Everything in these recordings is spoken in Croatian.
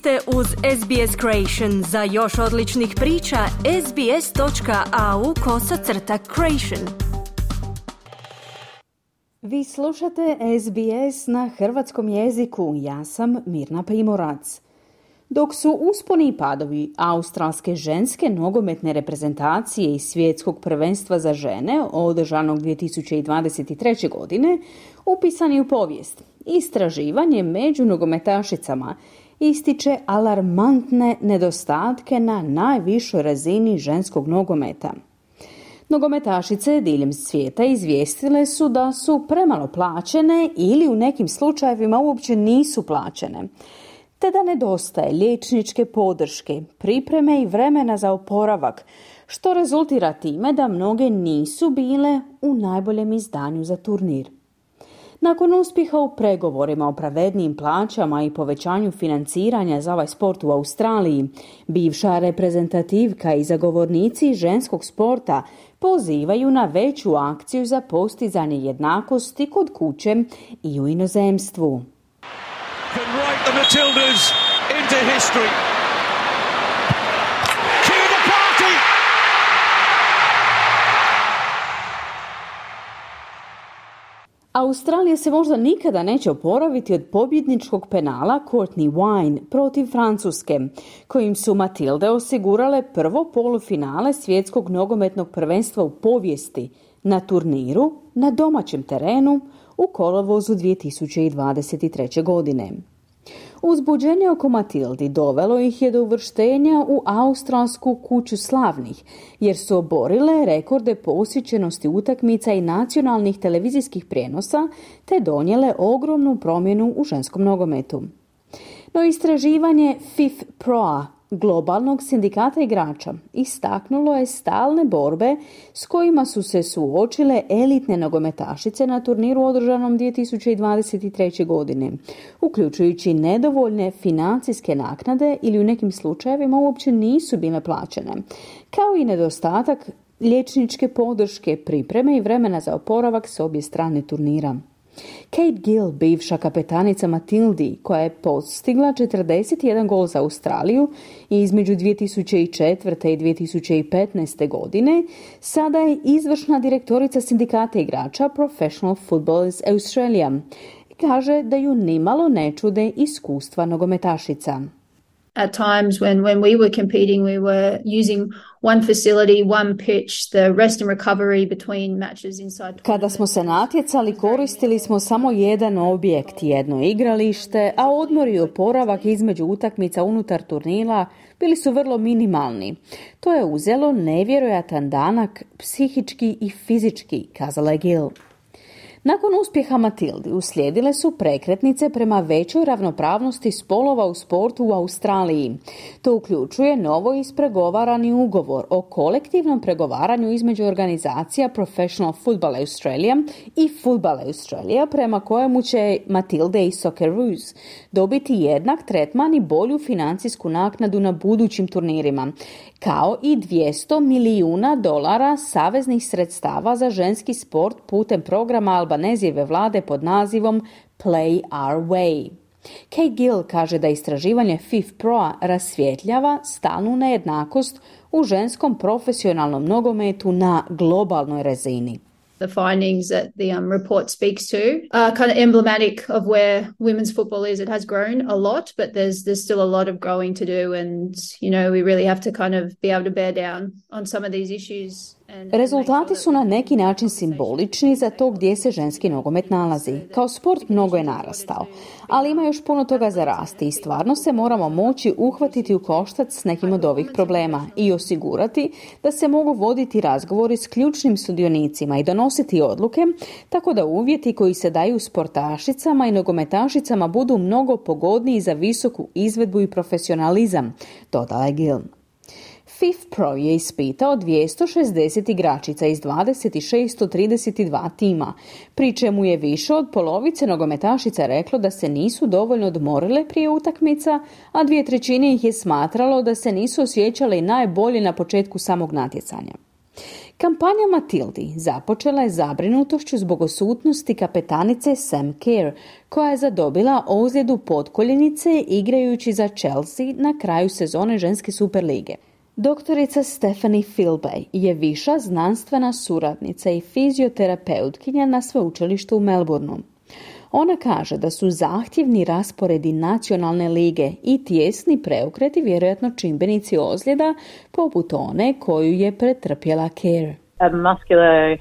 ste uz SBS Creation. Za još odličnih priča, sbs.au kosacrta creation. Vi slušate SBS na hrvatskom jeziku. Ja sam Mirna Primorac. Dok su usponi i padovi australske ženske nogometne reprezentacije i svjetskog prvenstva za žene održanog 2023. godine upisani u povijest. Istraživanje među nogometašicama ističe alarmantne nedostatke na najvišoj razini ženskog nogometa. Nogometašice diljem svijeta izvijestile su da su premalo plaćene ili u nekim slučajevima uopće nisu plaćene, te da nedostaje liječničke podrške, pripreme i vremena za oporavak, što rezultira time da mnoge nisu bile u najboljem izdanju za turnir. Nakon uspjeha u pregovorima o pravednijim plaćama i povećanju financiranja za ovaj sport u Australiji, bivša reprezentativka i zagovornici ženskog sporta pozivaju na veću akciju za postizanje jednakosti kod kuće i u inozemstvu. Australija se možda nikada neće oporaviti od pobjedničkog penala Courtney Wine protiv Francuske, kojim su Matilde osigurale prvo polufinale svjetskog nogometnog prvenstva u povijesti na turniru na domaćem terenu u kolovozu 2023. godine. Uzbuđenje oko Matildi dovelo ih je do uvrštenja u Australsku kuću slavnih, jer su oborile rekorde posjećenosti utakmica i nacionalnih televizijskih prijenosa, te donijele ogromnu promjenu u ženskom nogometu. No istraživanje FIF Proa globalnog sindikata igrača istaknulo je stalne borbe s kojima su se suočile elitne nogometašice na turniru održanom 2023. godine, uključujući nedovoljne financijske naknade ili u nekim slučajevima uopće nisu bile plaćene, kao i nedostatak liječničke podrške, pripreme i vremena za oporavak s obje strane turnira. Kate Gill, bivša kapetanica Matildi, koja je postigla 41 gol za Australiju i između 2004. i 2015. godine, sada je izvršna direktorica sindikata igrača Professional Footballers Australia. Kaže da ju nimalo ne čude iskustva nogometašica. At times when, when we were competing, we were using one facility, one pitch, the rest and recovery between matches inside. Kada smo se natjecali, koristili smo samo jedan objekt, jedno igralište, a odmor i oporavak između utakmica unutar turnila bili su vrlo minimalni. To je uzelo nevjerojatan danak psihički i fizički, kazala je Gil. Nakon uspjeha Matildi uslijedile su prekretnice prema većoj ravnopravnosti spolova u sportu u Australiji. To uključuje novo ispregovarani ugovor o kolektivnom pregovaranju između organizacija Professional Football Australia i Football Australia prema kojemu će Matilde i Socceroos dobiti jednak tretman i bolju financijsku naknadu na budućim turnirima, kao i 200 milijuna dolara saveznih sredstava za ženski sport putem programa Albanezijeve vlade pod nazivom Play Our Way. Kay Gill kaže da istraživanje FIF Pro rasvjetljava stalnu nejednakost u ženskom profesionalnom nogometu na globalnoj razini. the findings that the um, report speaks to are kind of emblematic of where women's football is. It has grown a lot, but there's there's still a lot of growing to do, and you know we really have to kind of be able to bear down on some of these issues. Rezultati su na neki način simbolični za to gdje se ženski nogomet nalazi. Kao sport mnogo je narastao, ali ima još puno toga za rasti i stvarno se moramo moći uhvatiti u koštac s nekim od ovih problema i osigurati da se mogu voditi razgovori s ključnim sudionicima i donositi odluke, tako da uvjeti koji se daju sportašicama i nogometašicama budu mnogo pogodniji za visoku izvedbu i profesionalizam, dodala je Gilm. FIF Pro je ispitao 260 igračica iz 2632 tima, pri čemu je više od polovice nogometašica reklo da se nisu dovoljno odmorile prije utakmica, a dvije trećine ih je smatralo da se nisu osjećale najbolje na početku samog natjecanja. Kampanja Matildi započela je zabrinutošću zbog osutnosti kapetanice Sam Kerr, koja je zadobila ozljedu potkoljenice igrajući za Chelsea na kraju sezone ženske superlige. Doktorica Stephanie Philbay je viša znanstvena suradnica i fizioterapeutkinja na sveučilištu u Melbourneu. Ona kaže da su zahtjevni rasporedi nacionalne lige i tjesni preukreti vjerojatno čimbenici ozljeda poput one koju je pretrpjela Care. A muscular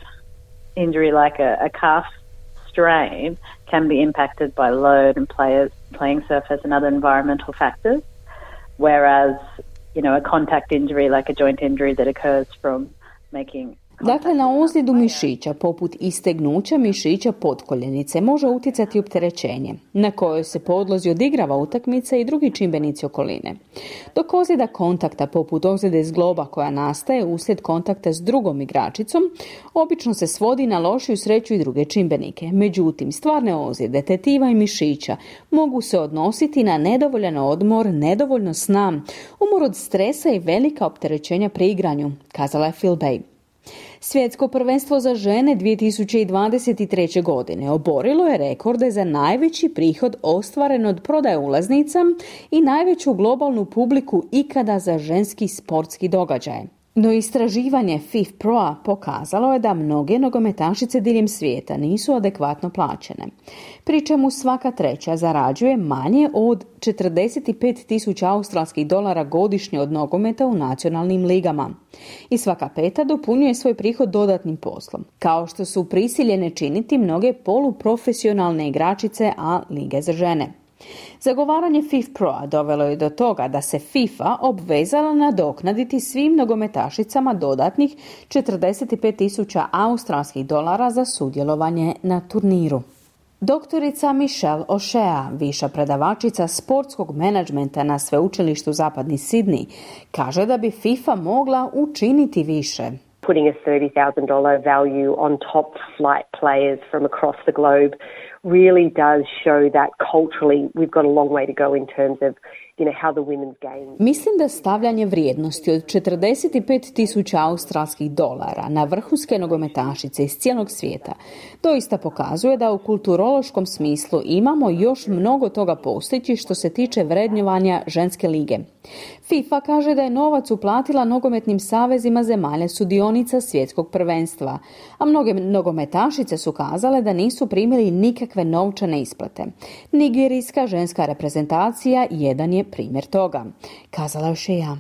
injury like a, a calf strain can be impacted by load and players, playing surface and other environmental factors, whereas you know a contact injury like a joint injury that occurs from making Dakle, na ozljedu mišića, poput istegnuća mišića potkoljenice, može utjecati opterećenje, na kojoj se podlozi odigrava utakmica i drugi čimbenici okoline. Dok ozljeda kontakta, poput ozljede zgloba koja nastaje uslijed kontakta s drugom igračicom, obično se svodi na lošiju sreću i druge čimbenike. Međutim, stvarne ozljede tetiva i mišića mogu se odnositi na nedovoljan odmor, nedovoljno sna, umor od stresa i velika opterećenja pri igranju, kazala je Phil Bay. Svjetsko prvenstvo za žene 2023. godine oborilo je rekorde za najveći prihod ostvaren od prodaje ulaznica i najveću globalnu publiku ikada za ženski sportski događaj. No istraživanje FIFPRO-a pokazalo je da mnoge nogometašice diljem svijeta nisu adekvatno plaćene, pri čemu svaka treća zarađuje manje od 45 tisuća australskih dolara godišnje od nogometa u nacionalnim ligama. I svaka peta dopunjuje svoj prihod dodatnim poslom, kao što su prisiljene činiti mnoge poluprofesionalne igračice, a lige za žene. Zagovaranje FIFPro-a dovelo je do toga da se FIFA obvezala nadoknaditi svim nogometašicama dodatnih 45 tisuća australskih dolara za sudjelovanje na turniru. Doktorica Michelle O'Shea, viša predavačica sportskog menadžmenta na sveučilištu Zapadni Sidni, kaže da bi FIFA mogla učiniti više. Putting a $30,000 value on top flight players from across the globe really does show that culturally we've got a long way to go in terms of Mislim da stavljanje vrijednosti od 45 tisuća australskih dolara na vrhunske nogometašice iz cijelog svijeta doista pokazuje da u kulturološkom smislu imamo još mnogo toga postići što se tiče vrednjovanja ženske lige. FIFA kaže da je novac uplatila nogometnim savezima zemalja sudionica svjetskog prvenstva, a mnoge nogometašice su kazale da nisu primili nikakve novčane isplate. Nigerijska ženska reprezentacija jedan je primjer toga, kazala je ja.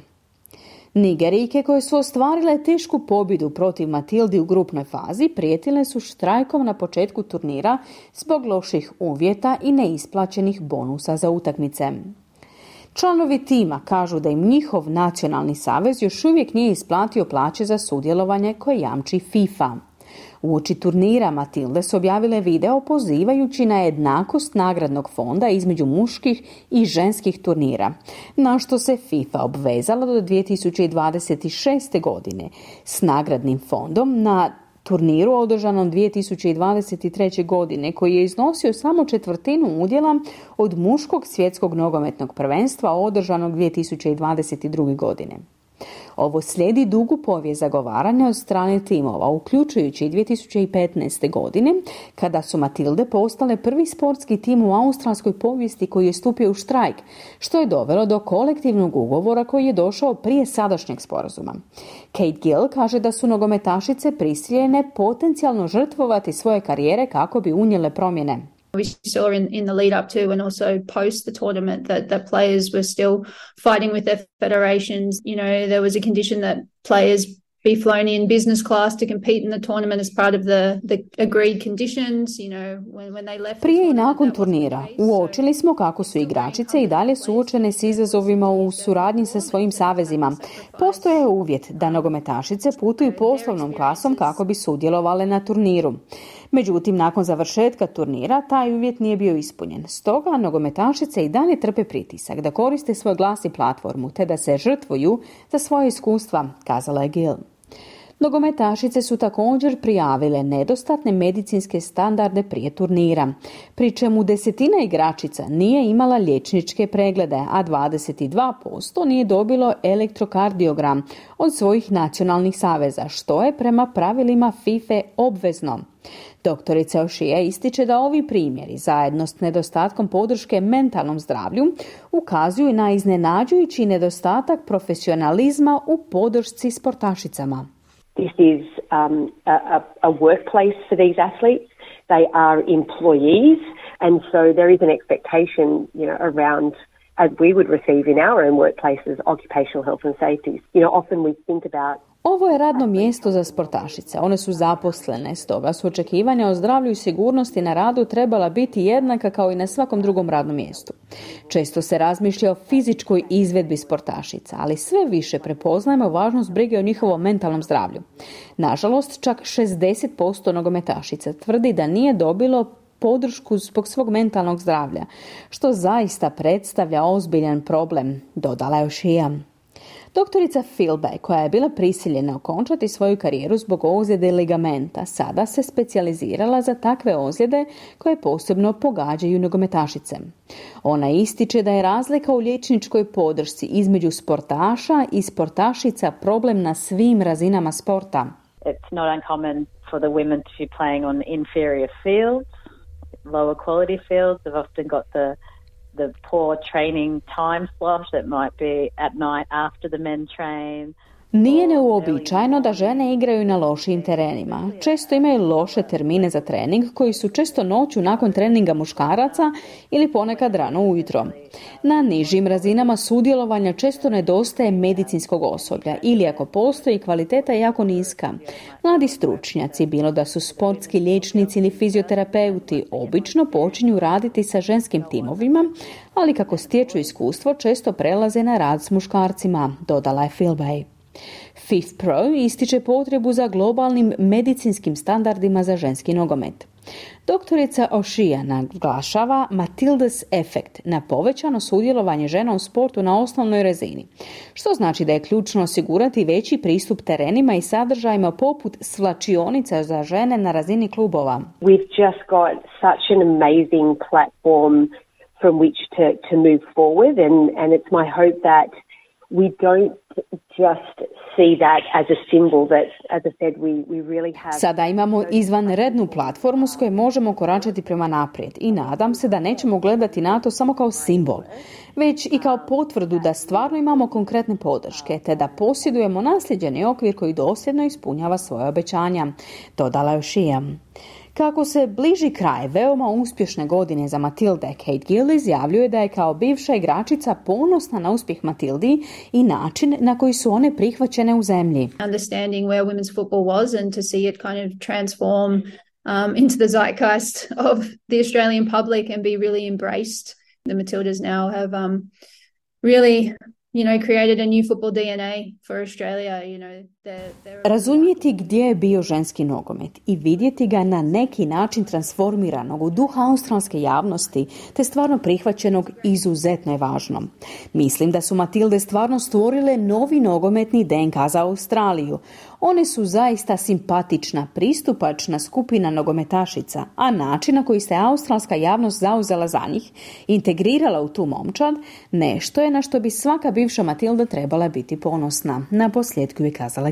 Nigerijke koje su ostvarile tešku pobjedu protiv Matildi u grupnoj fazi prijetile su štrajkom na početku turnira zbog loših uvjeta i neisplaćenih bonusa za utakmice. Članovi tima kažu da im njihov nacionalni savez još uvijek nije isplatio plaće za sudjelovanje koje jamči FIFA. Uoči turnira Matilde su objavile video pozivajući na jednakost nagradnog fonda između muških i ženskih turnira, na što se FIFA obvezala do 2026. godine s nagradnim fondom na turniru održanom 2023. godine koji je iznosio samo četvrtinu udjela od muškog svjetskog nogometnog prvenstva održanog 2022. godine. Ovo slijedi dugu povijest zagovaranja od strane timova, uključujući i 2015. godine, kada su Matilde postale prvi sportski tim u australskoj povijesti koji je stupio u štrajk, što je dovelo do kolektivnog ugovora koji je došao prije sadašnjeg sporazuma. Kate Gill kaže da su nogometašice prisiljene potencijalno žrtvovati svoje karijere kako bi unijele promjene. We saw in, in the lead up to and also post the tournament that, that players were still fighting with their federations. You know, there was a condition that players be flown in business class to compete in the tournament as part of the, the agreed conditions, you know, when, when they left. Prije i nakon turnira uočili smo kako su igračice i dalje suočene s izazovima u suradnji sa svojim savezima. Postoje uvjet da nogometašice putuju poslovnom klasom kako bi sudjelovale na turniru. Međutim, nakon završetka turnira taj uvjet nije bio ispunjen. Stoga nogometašice i dalje trpe pritisak da koriste svoj glas i platformu te da se žrtvuju za svoje iskustva, kazala je Gil. Nogometašice su također prijavile nedostatne medicinske standarde prije turnira, pri čemu desetina igračica nije imala liječničke preglede, a 22% nije dobilo elektrokardiogram od svojih nacionalnih saveza, što je prema pravilima FIFA obvezno. Doktorica Ošije ističe da ovi primjeri, zajedno s nedostatkom podrške mentalnom zdravlju, ukazuju na iznenađujući nedostatak profesionalizma u podršci sportašicama. This is um, a, a workplace for these athletes. They are employees, and so there is an expectation, you know, around as we would receive in our own workplaces, occupational health and safety. You know, often we think about ovo je radno mjesto za sportašice. One su zaposlene, stoga su očekivanja o zdravlju i sigurnosti na radu trebala biti jednaka kao i na svakom drugom radnom mjestu. Često se razmišlja o fizičkoj izvedbi sportašica, ali sve više prepoznajemo važnost brige o njihovom mentalnom zdravlju. Nažalost, čak 60% nogometašica tvrdi da nije dobilo podršku zbog svog mentalnog zdravlja, što zaista predstavlja ozbiljan problem, dodala je Šija. Doktorica Philby, koja je bila prisiljena okončati svoju karijeru zbog ozljede ligamenta, sada se specijalizirala za takve ozljede koje posebno pogađaju nogometašice. Ona ističe da je razlika u liječničkoj podršci između sportaša i sportašica problem na svim razinama sporta. It's not uncommon for the women to be playing on inferior fields, lower quality fields. They've often got the the poor training time slot that might be at night after the men train. Nije neuobičajeno da žene igraju na lošim terenima. Često imaju loše termine za trening koji su često noću nakon treninga muškaraca ili ponekad rano ujutro. Na nižim razinama sudjelovanja često nedostaje medicinskog osoblja ili ako postoji kvaliteta je jako niska. Mladi stručnjaci, bilo da su sportski liječnici ili fizioterapeuti, obično počinju raditi sa ženskim timovima, ali kako stječu iskustvo često prelaze na rad s muškarcima, dodala je Philbay. Fifth Pro ističe potrebu za globalnim medicinskim standardima za ženski nogomet. Doktorica Ošija naglašava Matildas efekt na povećano sudjelovanje žena u sportu na osnovnoj razini, što znači da je ključno osigurati veći pristup terenima i sadržajima poput svlačionica za žene na razini klubova. We've just got such an amazing platform from which to, to move forward and, and it's my hope that we don't Sada imamo izvanrednu platformu s kojom možemo koračati prema naprijed i nadam se da nećemo gledati na to samo kao simbol, već i kao potvrdu da stvarno imamo konkretne podrške, te da posjedujemo nasljeđeni okvir koji dosljedno ispunjava svoje obećanja, dodala još i kako se bliži kraj veoma uspješne godine za Matilde, Kate Gill izjavljuje da je kao bivša igračica ponosna na uspjeh Matildi i način na koji su one prihvaćene u zemlji. Understanding where women's football was and to see it kind of transform um, into the zeitgeist of the Australian public and be really embraced. The Matildas now have um, really you know, created a new football DNA for Australia, you know, Razumjeti gdje je bio ženski nogomet i vidjeti ga na neki način transformiranog u duha australske javnosti te stvarno prihvaćenog izuzetno je važno. Mislim da su Matilde stvarno stvorile novi nogometni DNK za Australiju. One su zaista simpatična, pristupačna skupina nogometašica, a način na koji se australska javnost zauzela za njih, integrirala u tu momčad, nešto je na što bi svaka bivša Matilda trebala biti ponosna. Na posljedku je kazala